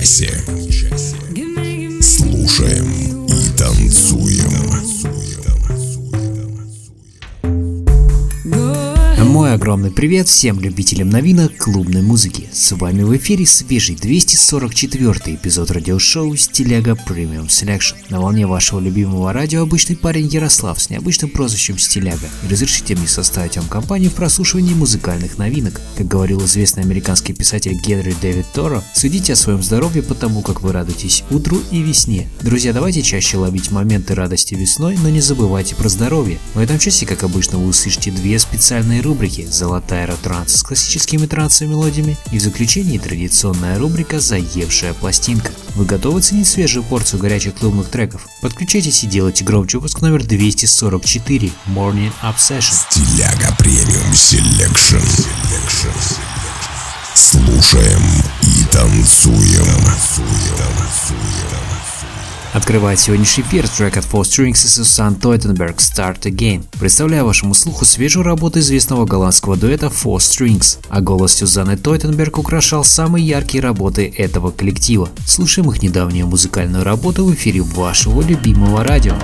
Этом часе. Привет всем любителям новинок клубной музыки. С вами в эфире свежий 244 эпизод радиошоу Стиляга Premium Selection. На волне вашего любимого радио обычный парень Ярослав с необычным прозвищем Стиляга. И разрешите мне составить вам компанию в прослушивании музыкальных новинок. Как говорил известный американский писатель Генри Дэвид Торо, судите о своем здоровье по тому, как вы радуетесь утру и весне. Друзья, давайте чаще ловить моменты радости весной, но не забывайте про здоровье. В этом часе, как обычно, вы услышите две специальные рубрики рубрики «Золотая ретранс» с классическими трансовыми и в заключении традиционная рубрика «Заевшая пластинка». Вы готовы ценить свежую порцию горячих клубных треков? Подключайтесь и делайте громче выпуск номер 244 Morning Obsession. Стиляга Premium Selection. Слушаем и танцуем. Открывает сегодняшний эфир трек от Four Strings и Сусан Тойтенберг Start Again. Представляю вашему слуху свежую работу известного голландского дуэта Four Strings, а голос Сюзанны Тойтенберг украшал самые яркие работы этого коллектива. Слушаем их недавнюю музыкальную работу в эфире вашего любимого радио.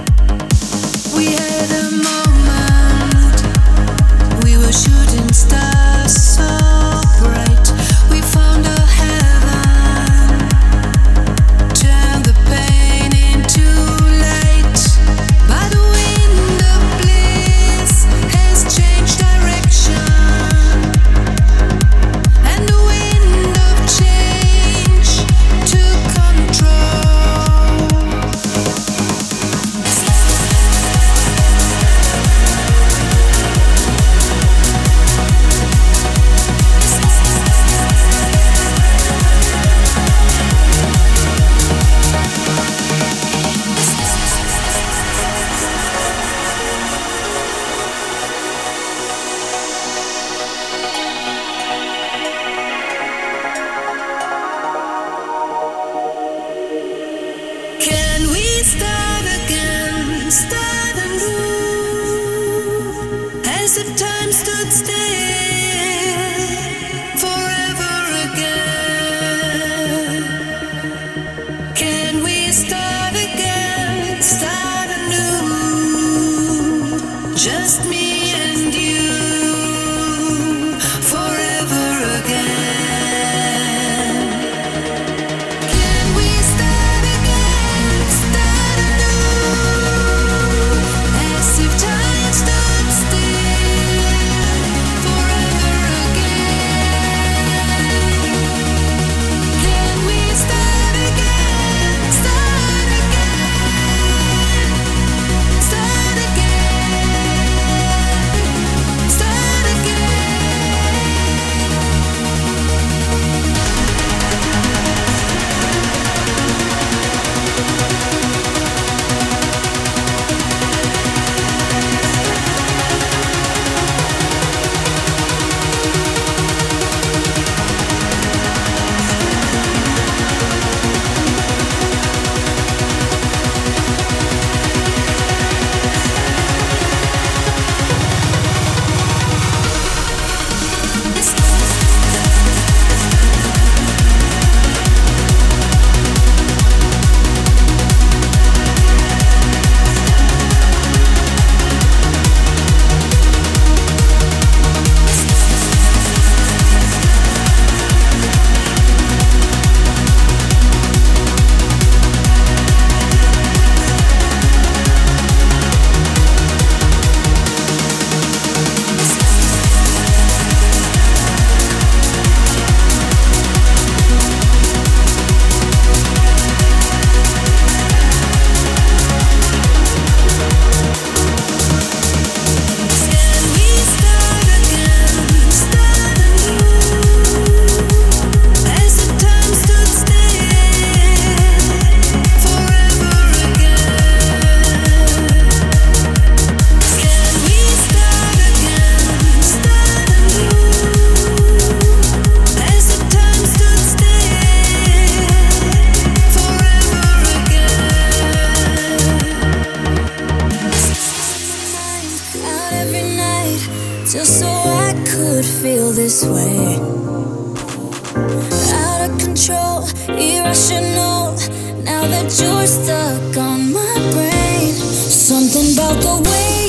We had a moment, we were shooting control, irrational. Now that you're stuck on my brain, something about the way.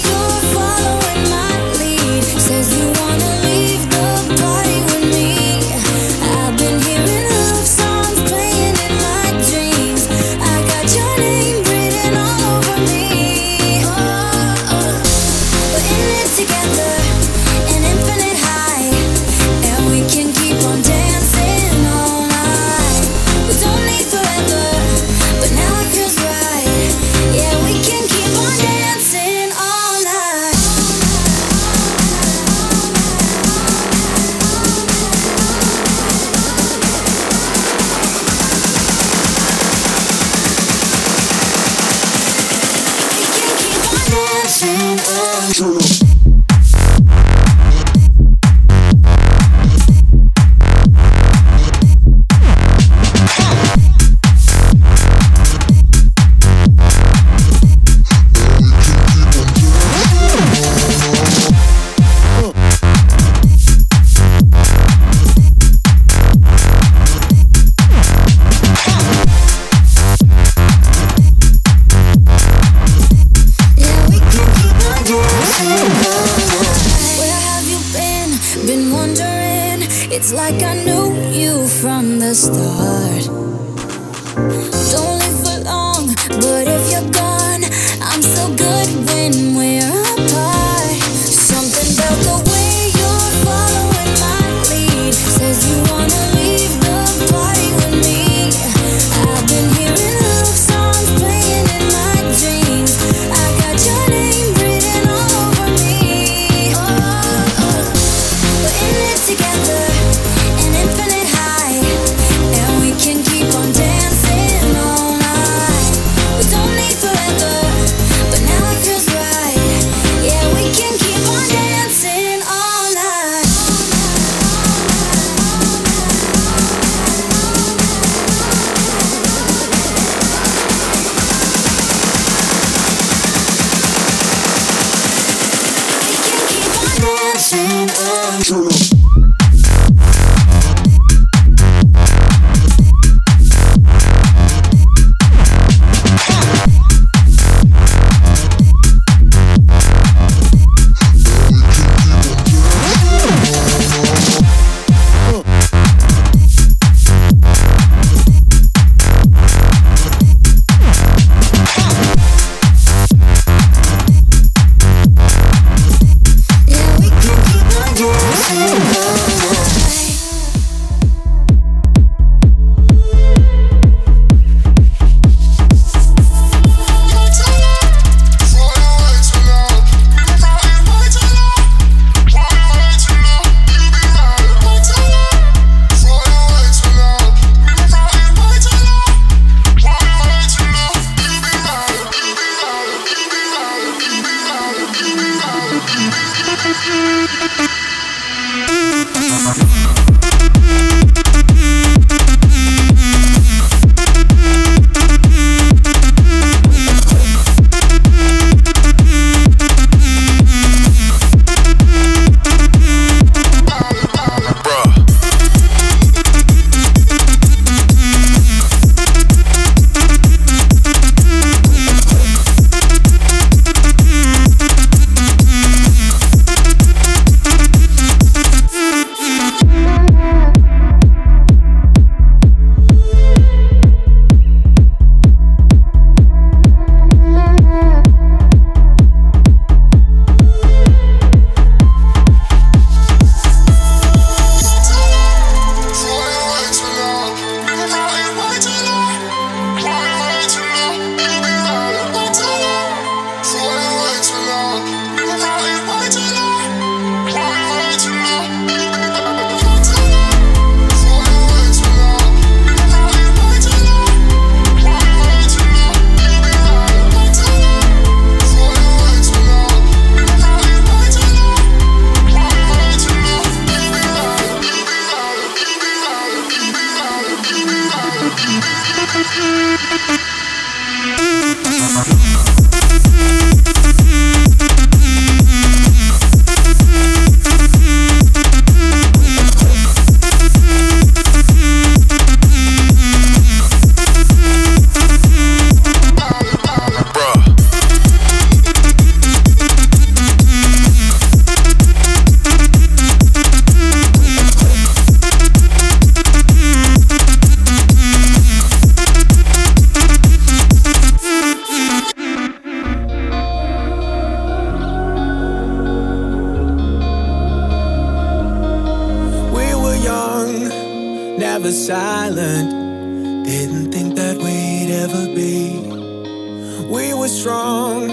always strong,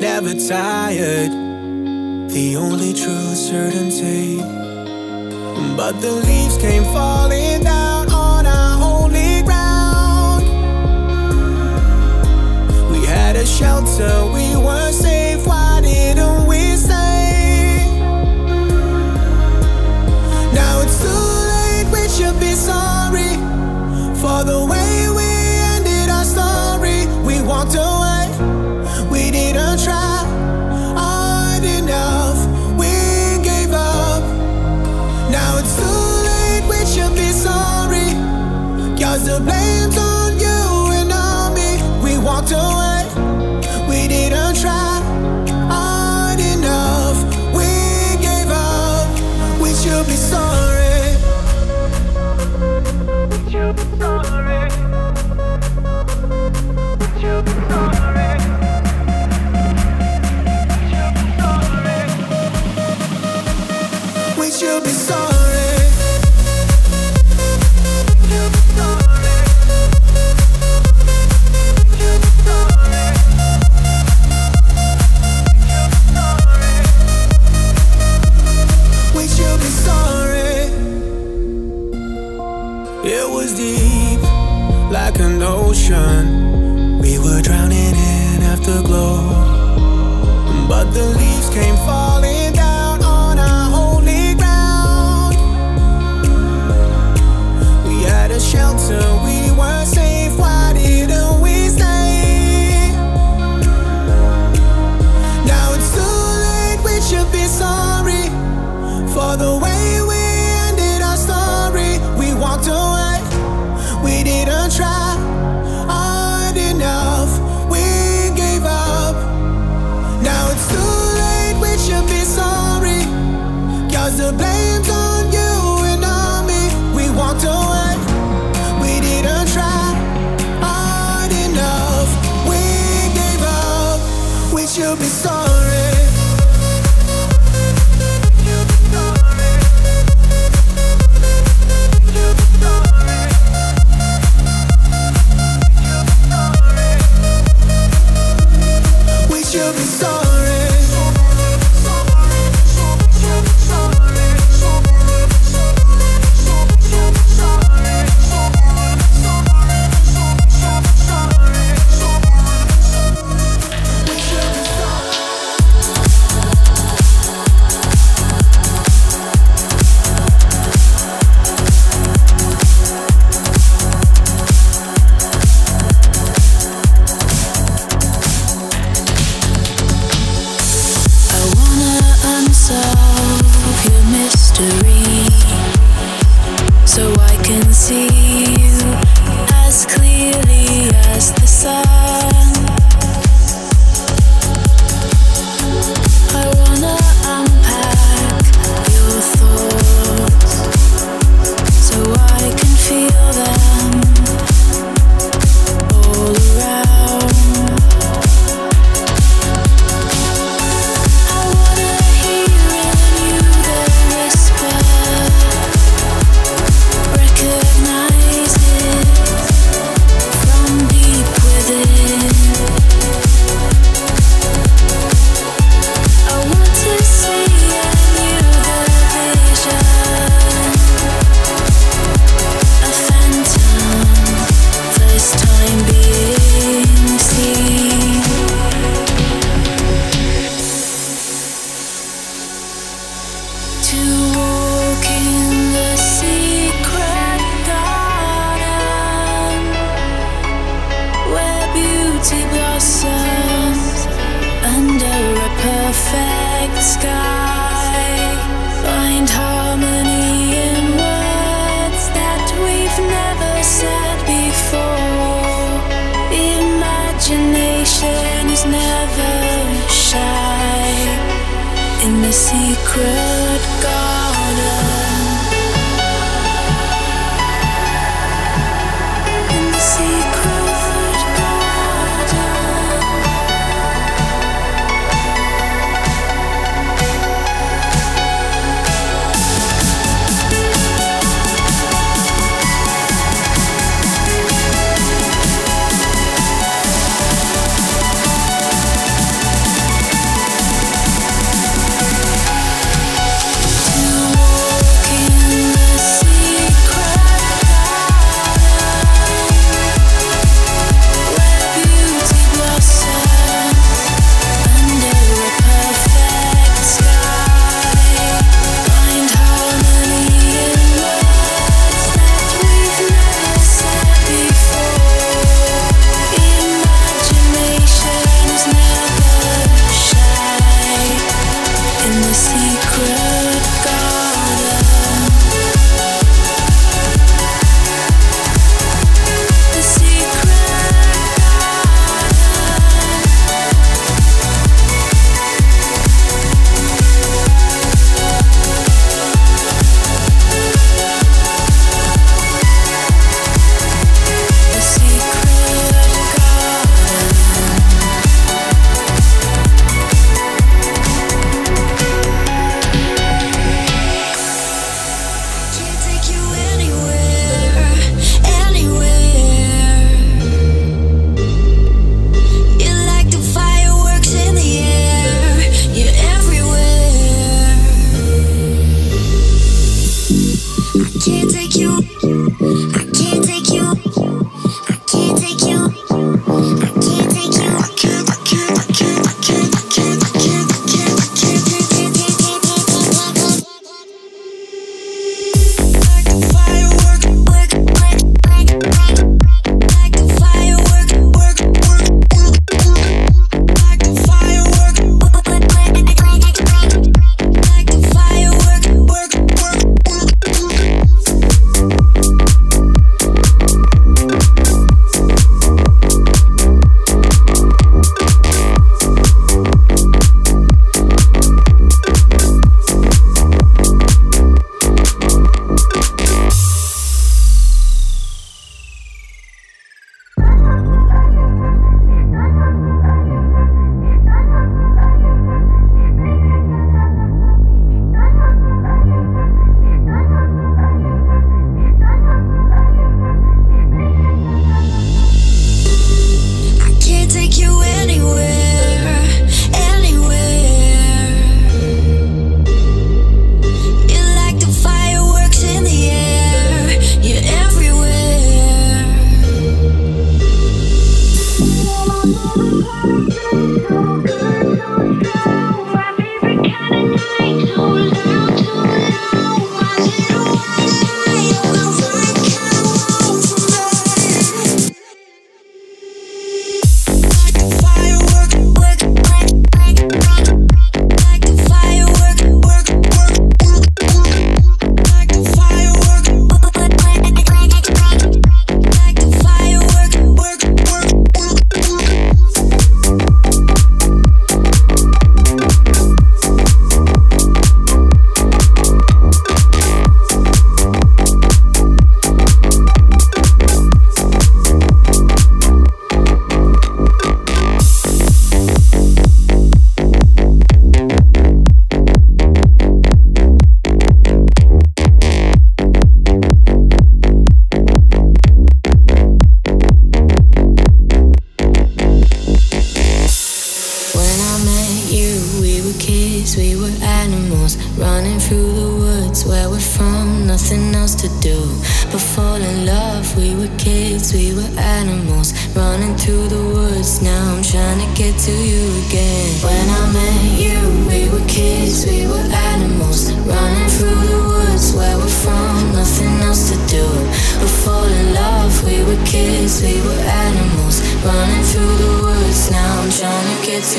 never tired. The only true certainty. But the leaves came falling down on our holy ground. We had a shelter, we were safe.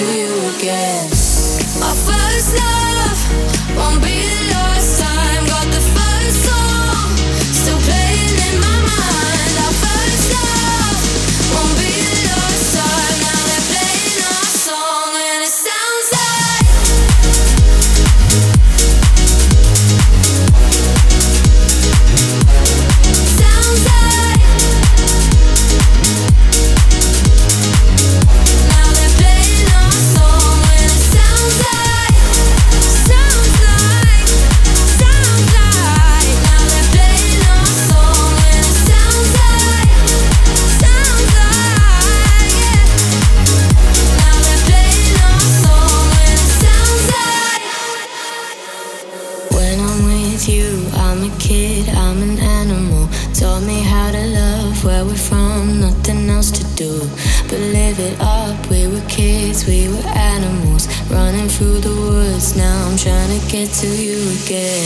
To you again. Our first love won't be again.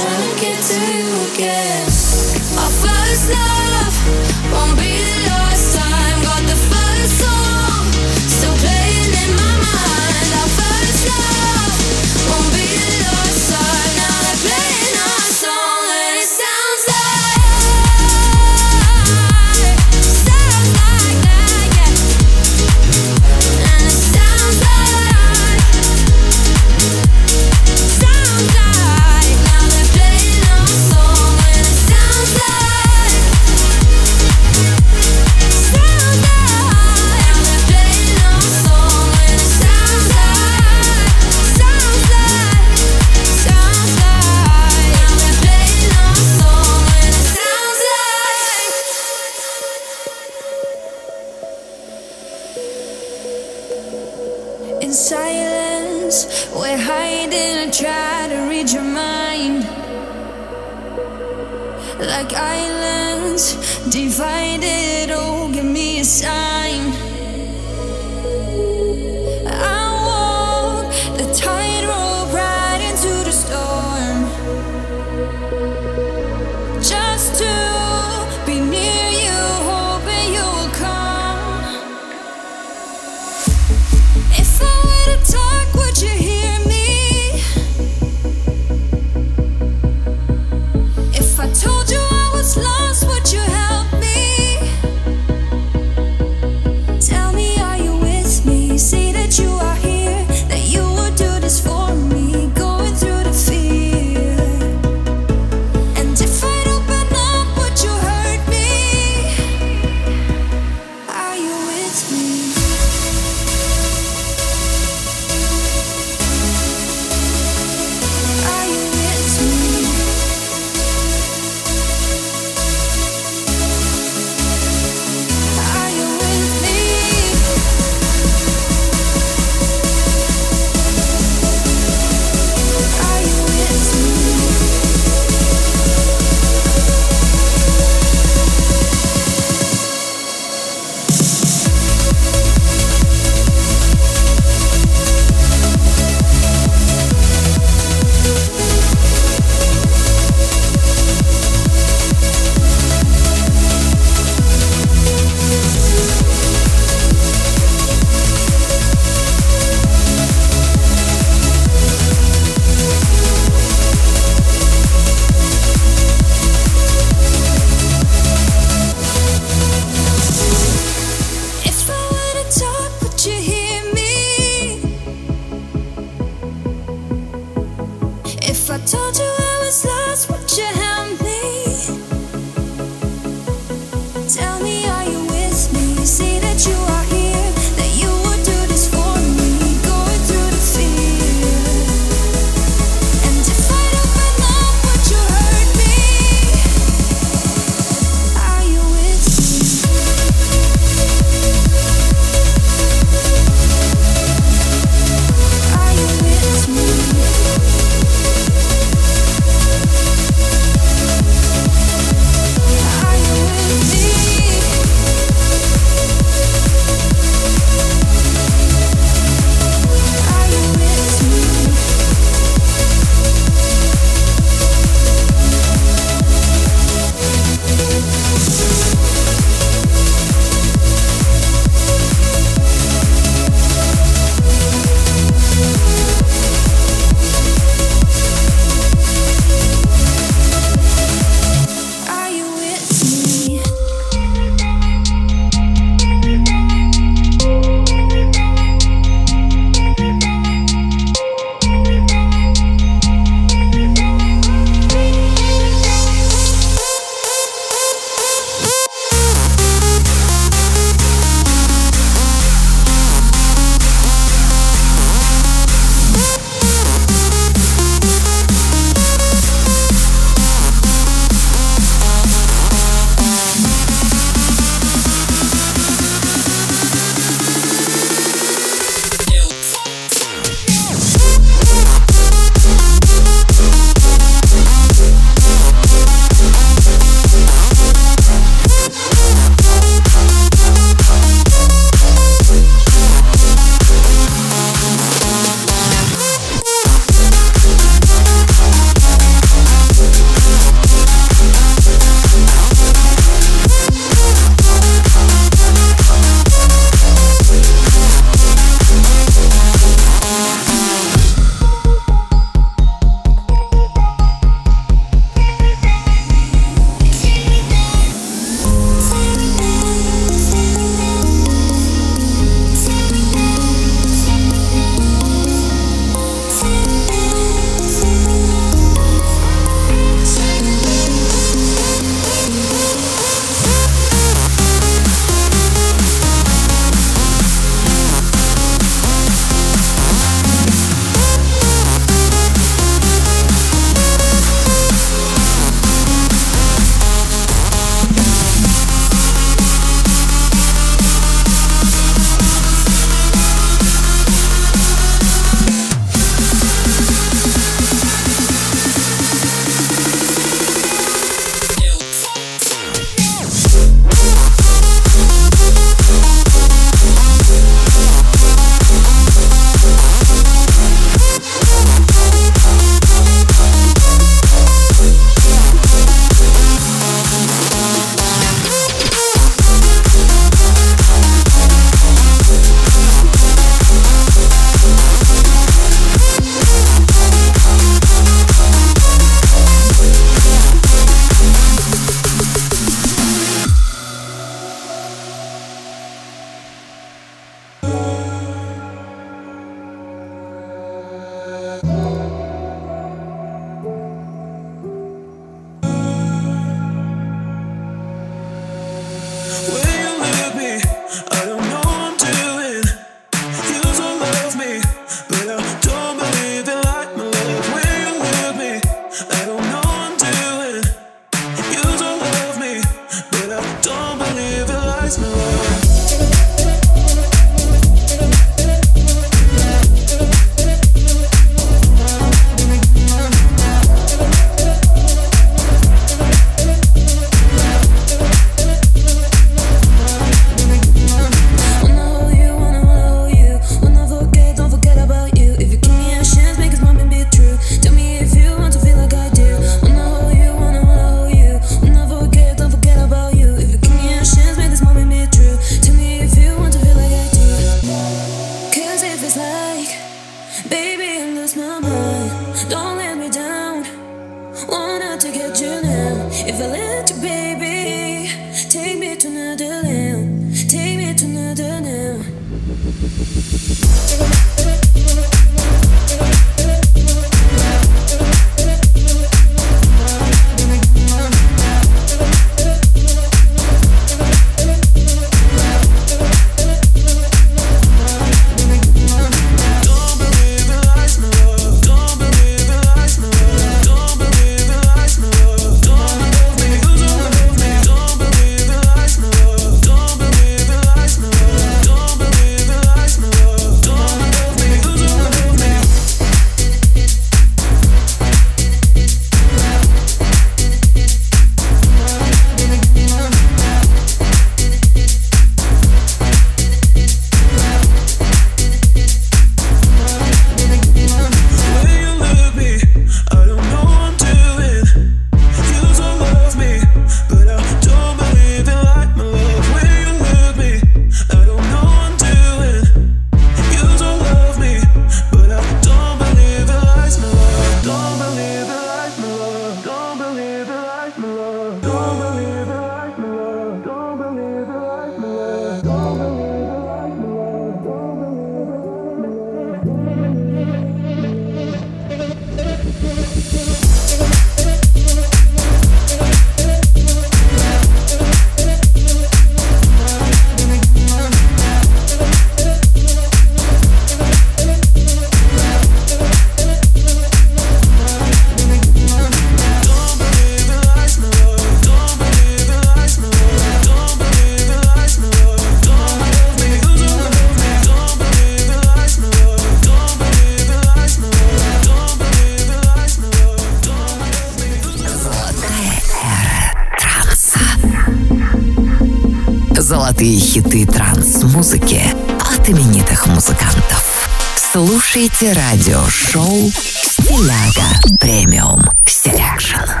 Золотые хиты транс-музыки от именитых музыкантов. Слушайте радиошоу «Стиляга Premium Selection».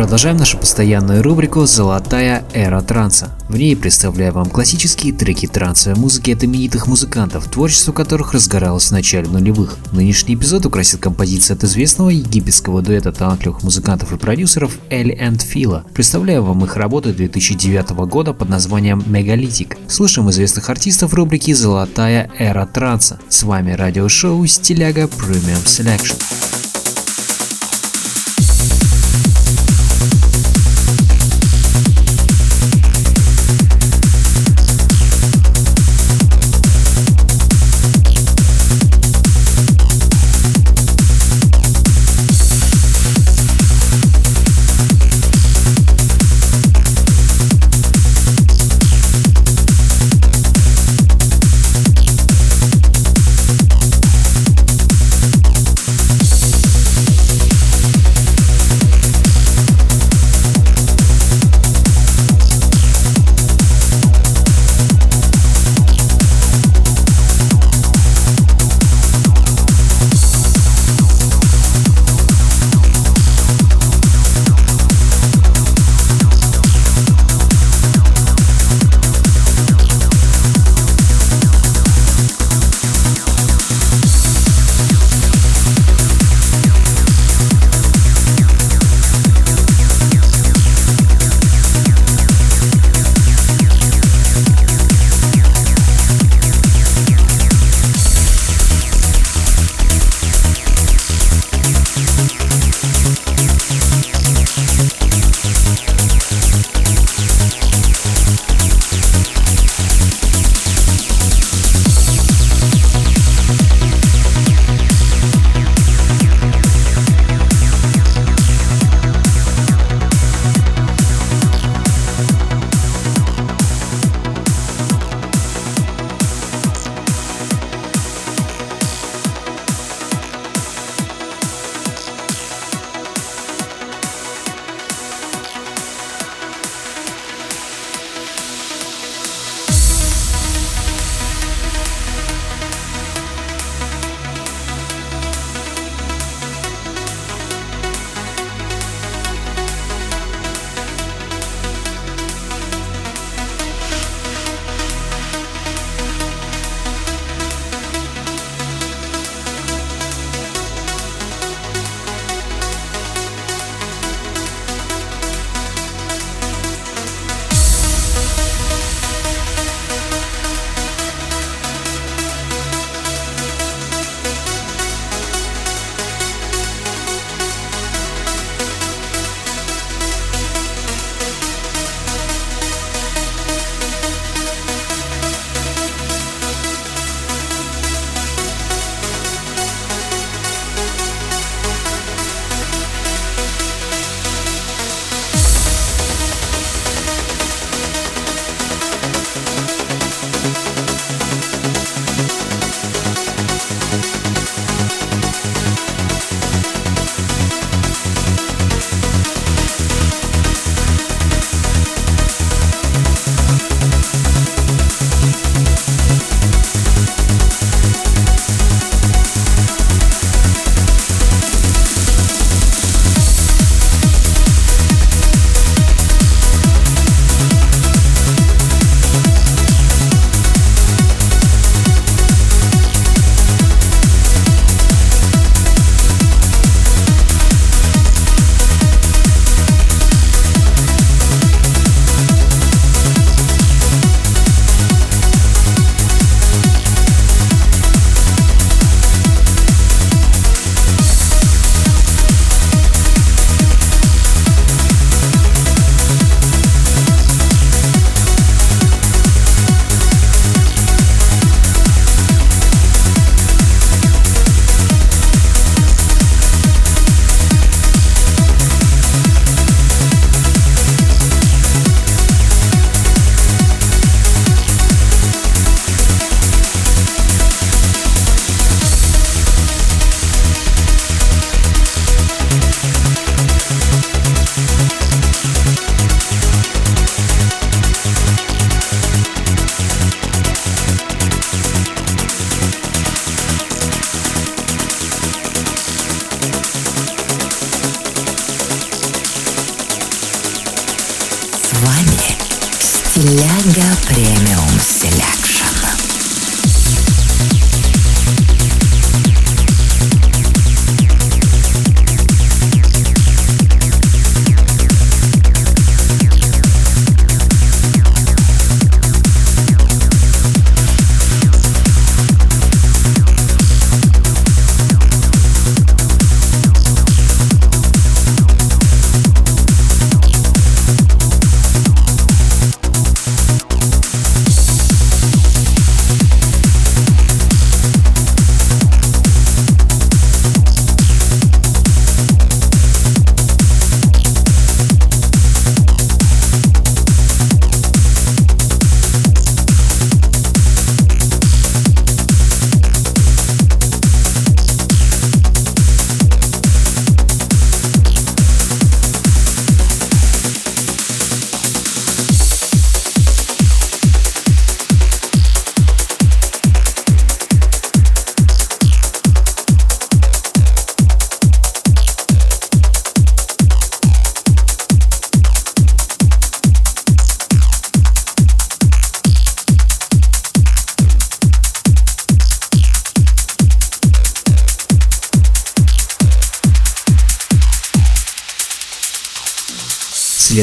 Продолжаем нашу постоянную рубрику «Золотая эра транса». В ней представляю вам классические треки трансовой музыки от именитых музыкантов, творчество которых разгоралось в начале нулевых. Нынешний эпизод украсит композиция от известного египетского дуэта талантливых музыкантов и продюсеров Aly and Fila. Представляю вам их работу 2009 года под названием «Megalithic». Слушаем известных артистов в рубрике «Золотая эра транса». С вами радиошоу «Стиляга Premium Selection».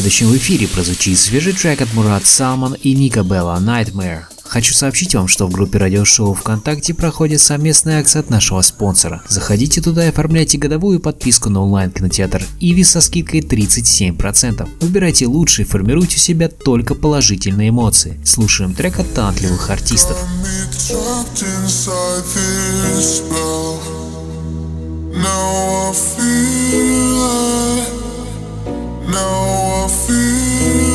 Следующем в эфире прозвучит свежий трек от Мурат Салман и Ника Белла «Nightmare». Хочу сообщить вам, что в группе радиошоу ВКонтакте проходит совместный акция от нашего спонсора. Заходите туда и оформляйте годовую подписку на онлайн-кинотеатр Иви со скидкой 37%. Выбирайте лучший и формируйте у себя только положительные эмоции. Слушаем трек от талантливых артистов. Now I feel like, now I feel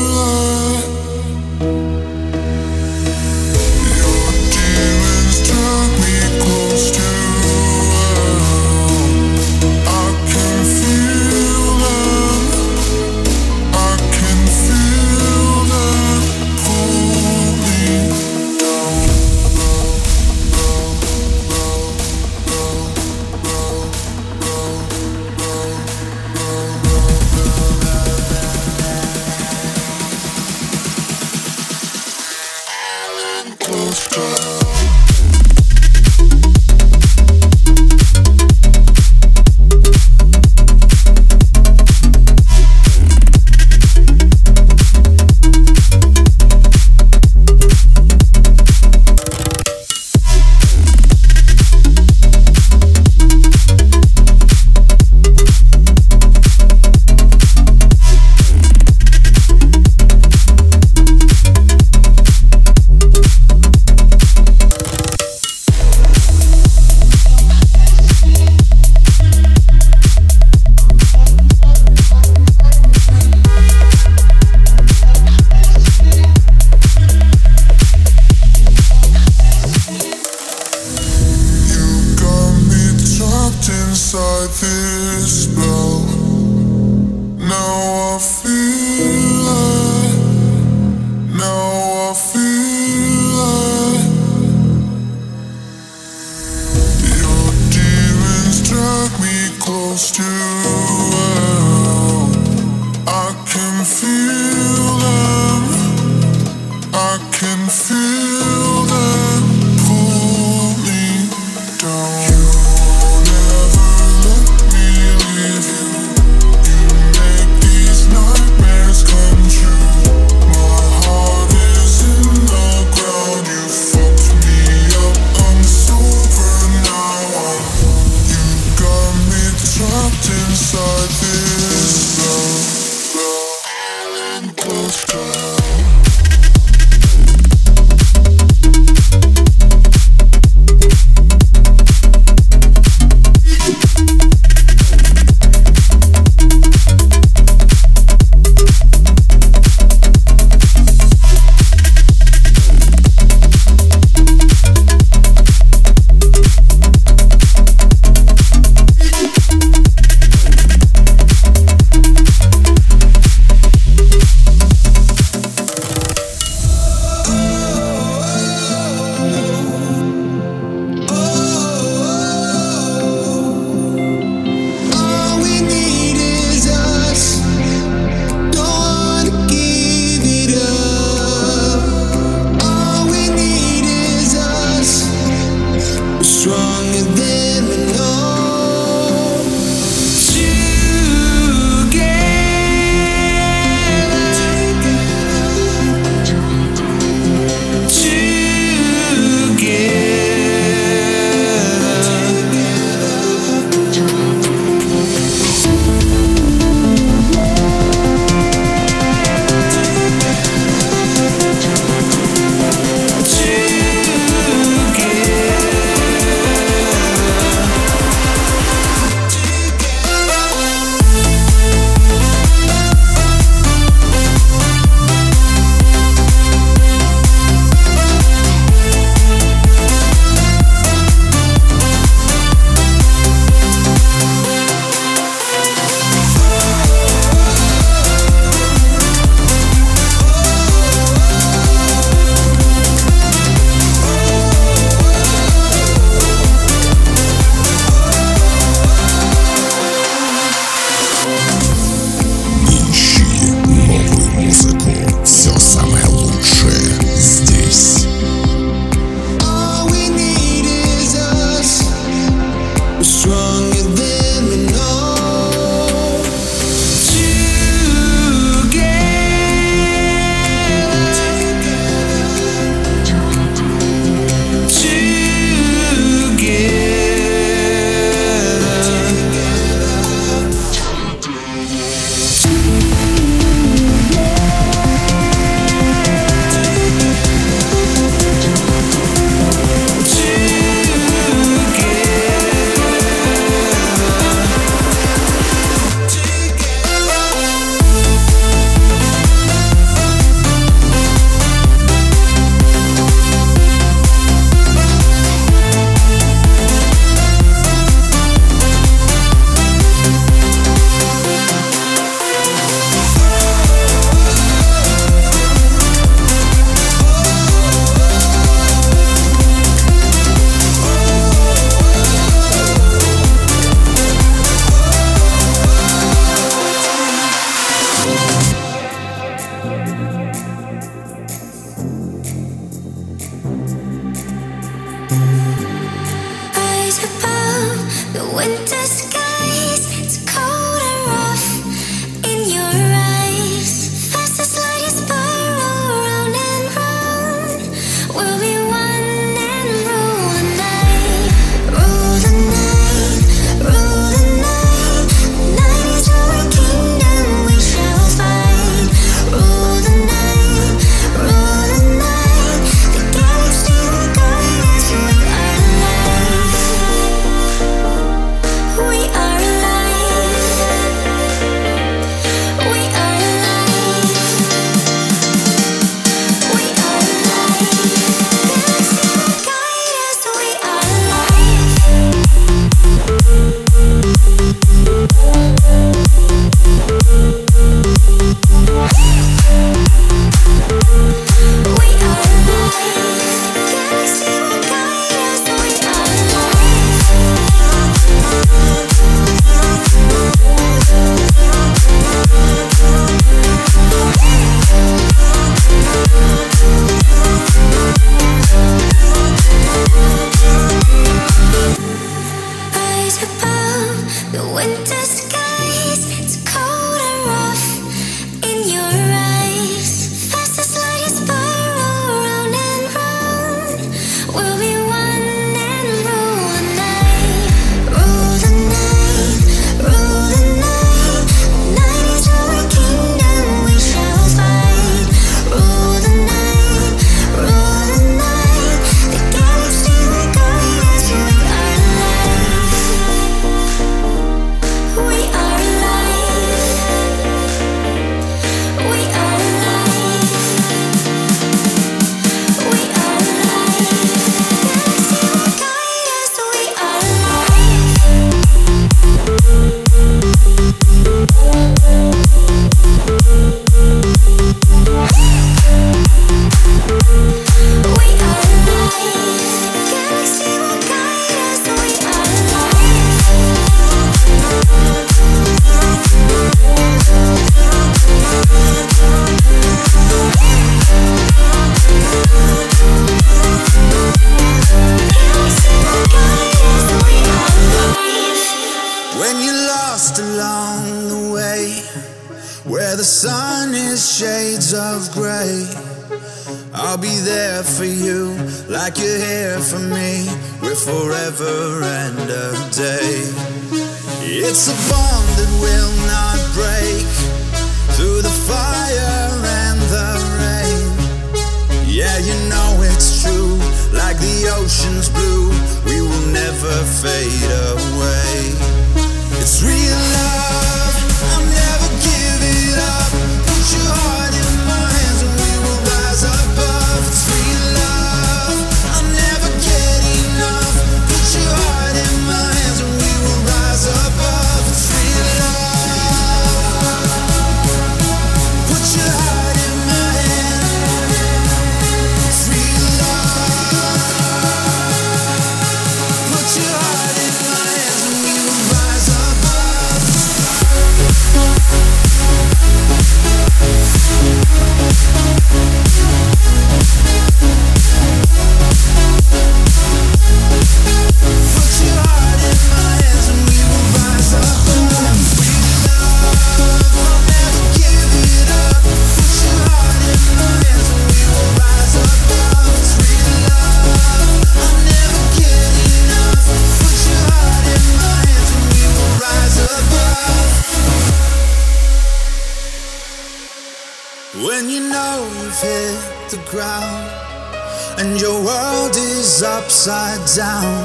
upside down.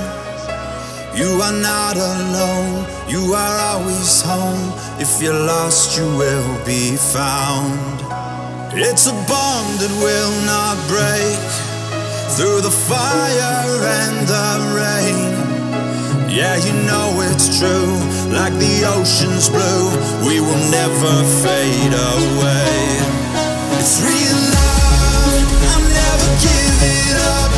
You are not alone, you are always home. If you're lost, you will be found. It's a bond that will not break through the fire and the rain. Yeah, you know it's true, like the ocean's blue, we will never fade away. It's real love, I'm never giving up.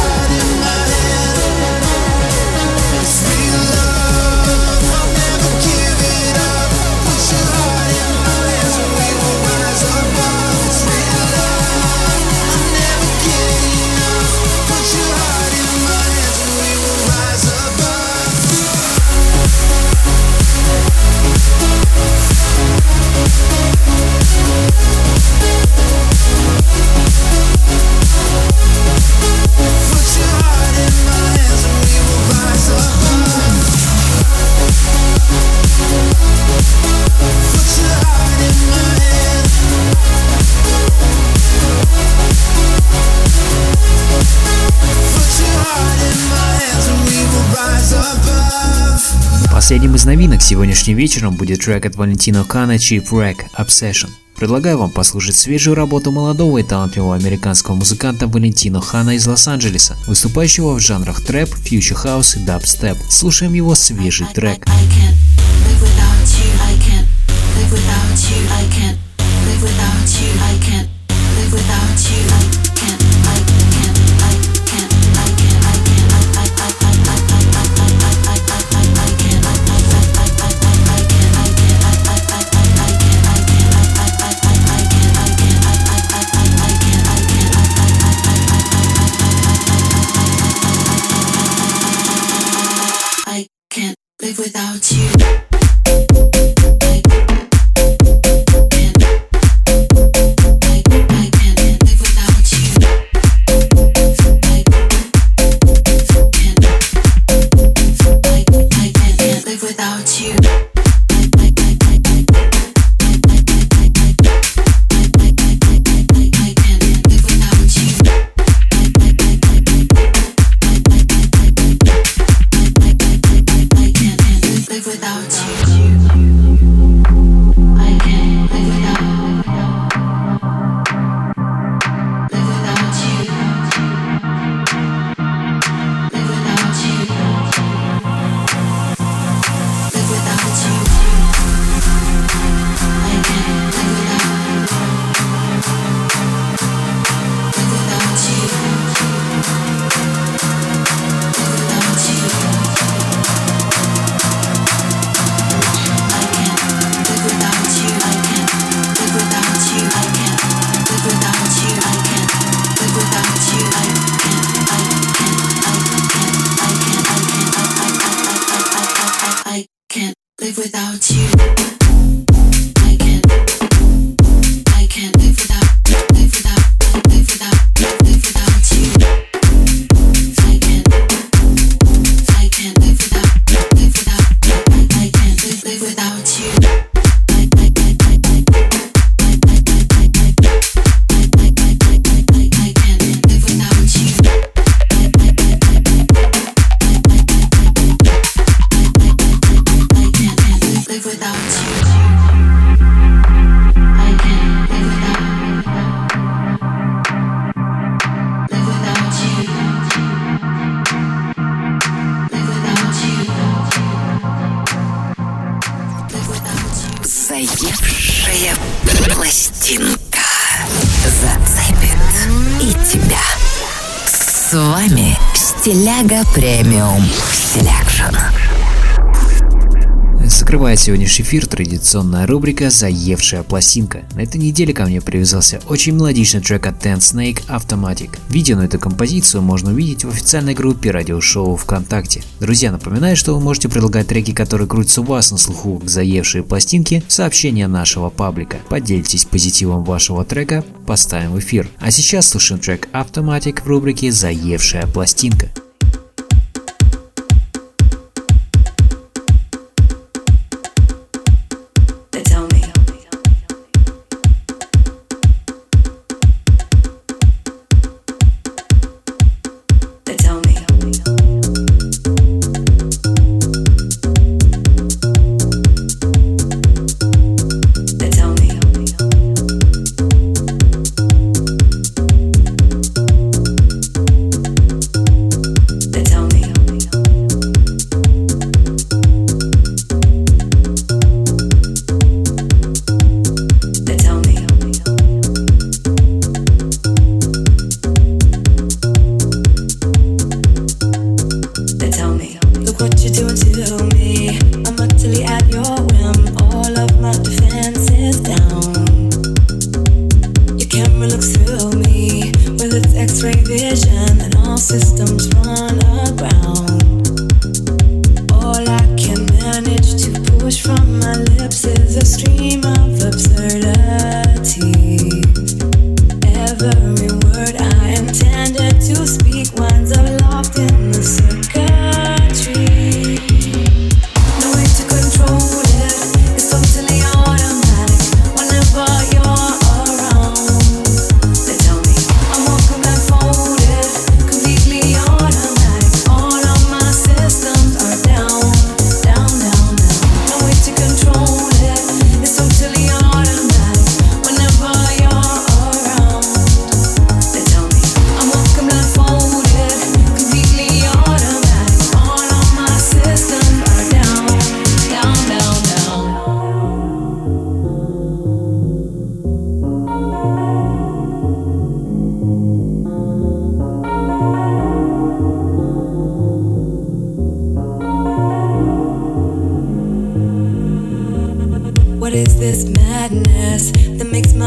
новинок сегодняшним вечером будет трек от Валентино Кана Cheap Rack Obsession. Предлагаю вам послушать свежую работу молодого и талантливого американского музыканта Валентино Хана из Лос-Анджелеса, выступающего в жанрах трэп, фьючер хаус и дабстеп. Слушаем его свежий трек. I, I, I Открывает сегодняшний эфир традиционная рубрика «Заевшая пластинка». На этой неделе ко мне привязался очень мелодичный трек от Ten Snake Automatic. Видео на эту композицию можно увидеть в официальной группе радиошоу ВКонтакте. Друзья, напоминаю, что вы можете предлагать треки, которые крутятся у вас на слуху к «Заевшие пластинки» в сообщения нашего паблика. Поделитесь позитивом вашего трека, поставим в эфир. А сейчас слушаем трек Automatic в рубрике «Заевшая пластинка».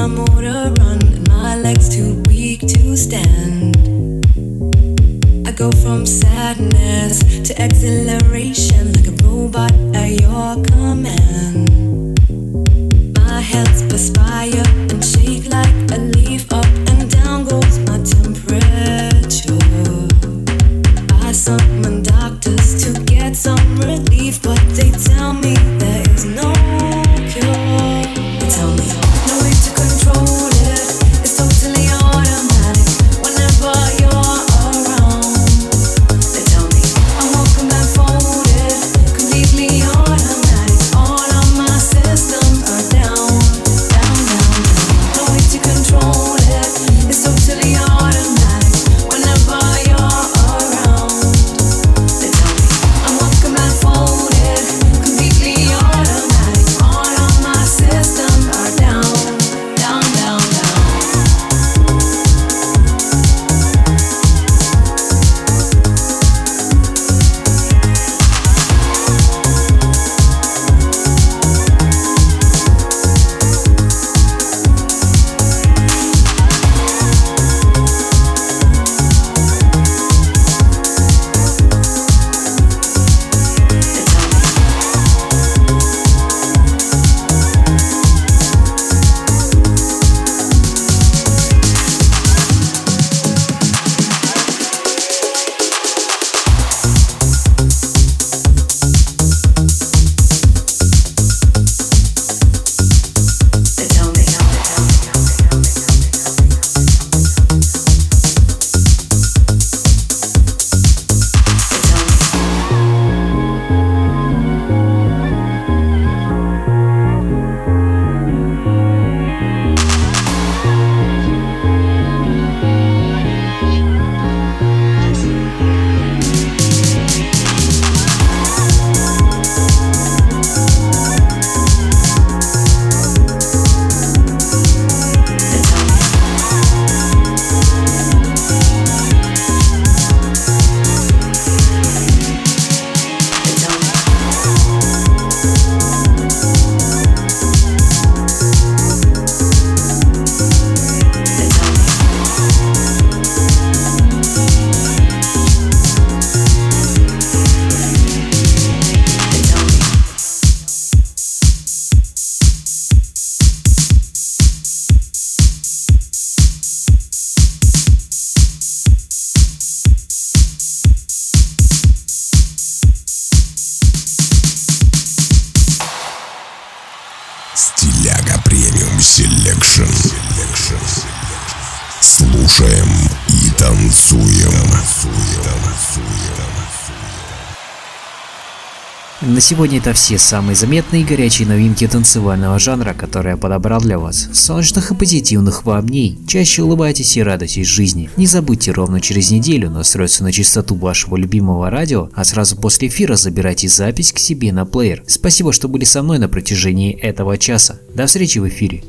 my motor run and my legs too weak to stand. I go from sadness to exhilaration like a robot at your command. My hands perspire. На сегодня это все самые заметные и горячие новинки танцевального жанра, которые я подобрал для вас. Солнечных и позитивных вам дней. Чаще улыбайтесь и радуйтесь жизни. Не забудьте ровно через неделю настроиться на частоту вашего любимого радио, а сразу после эфира забирайте запись к себе на плеер. Спасибо, что были со мной на протяжении этого часа. До встречи в эфире.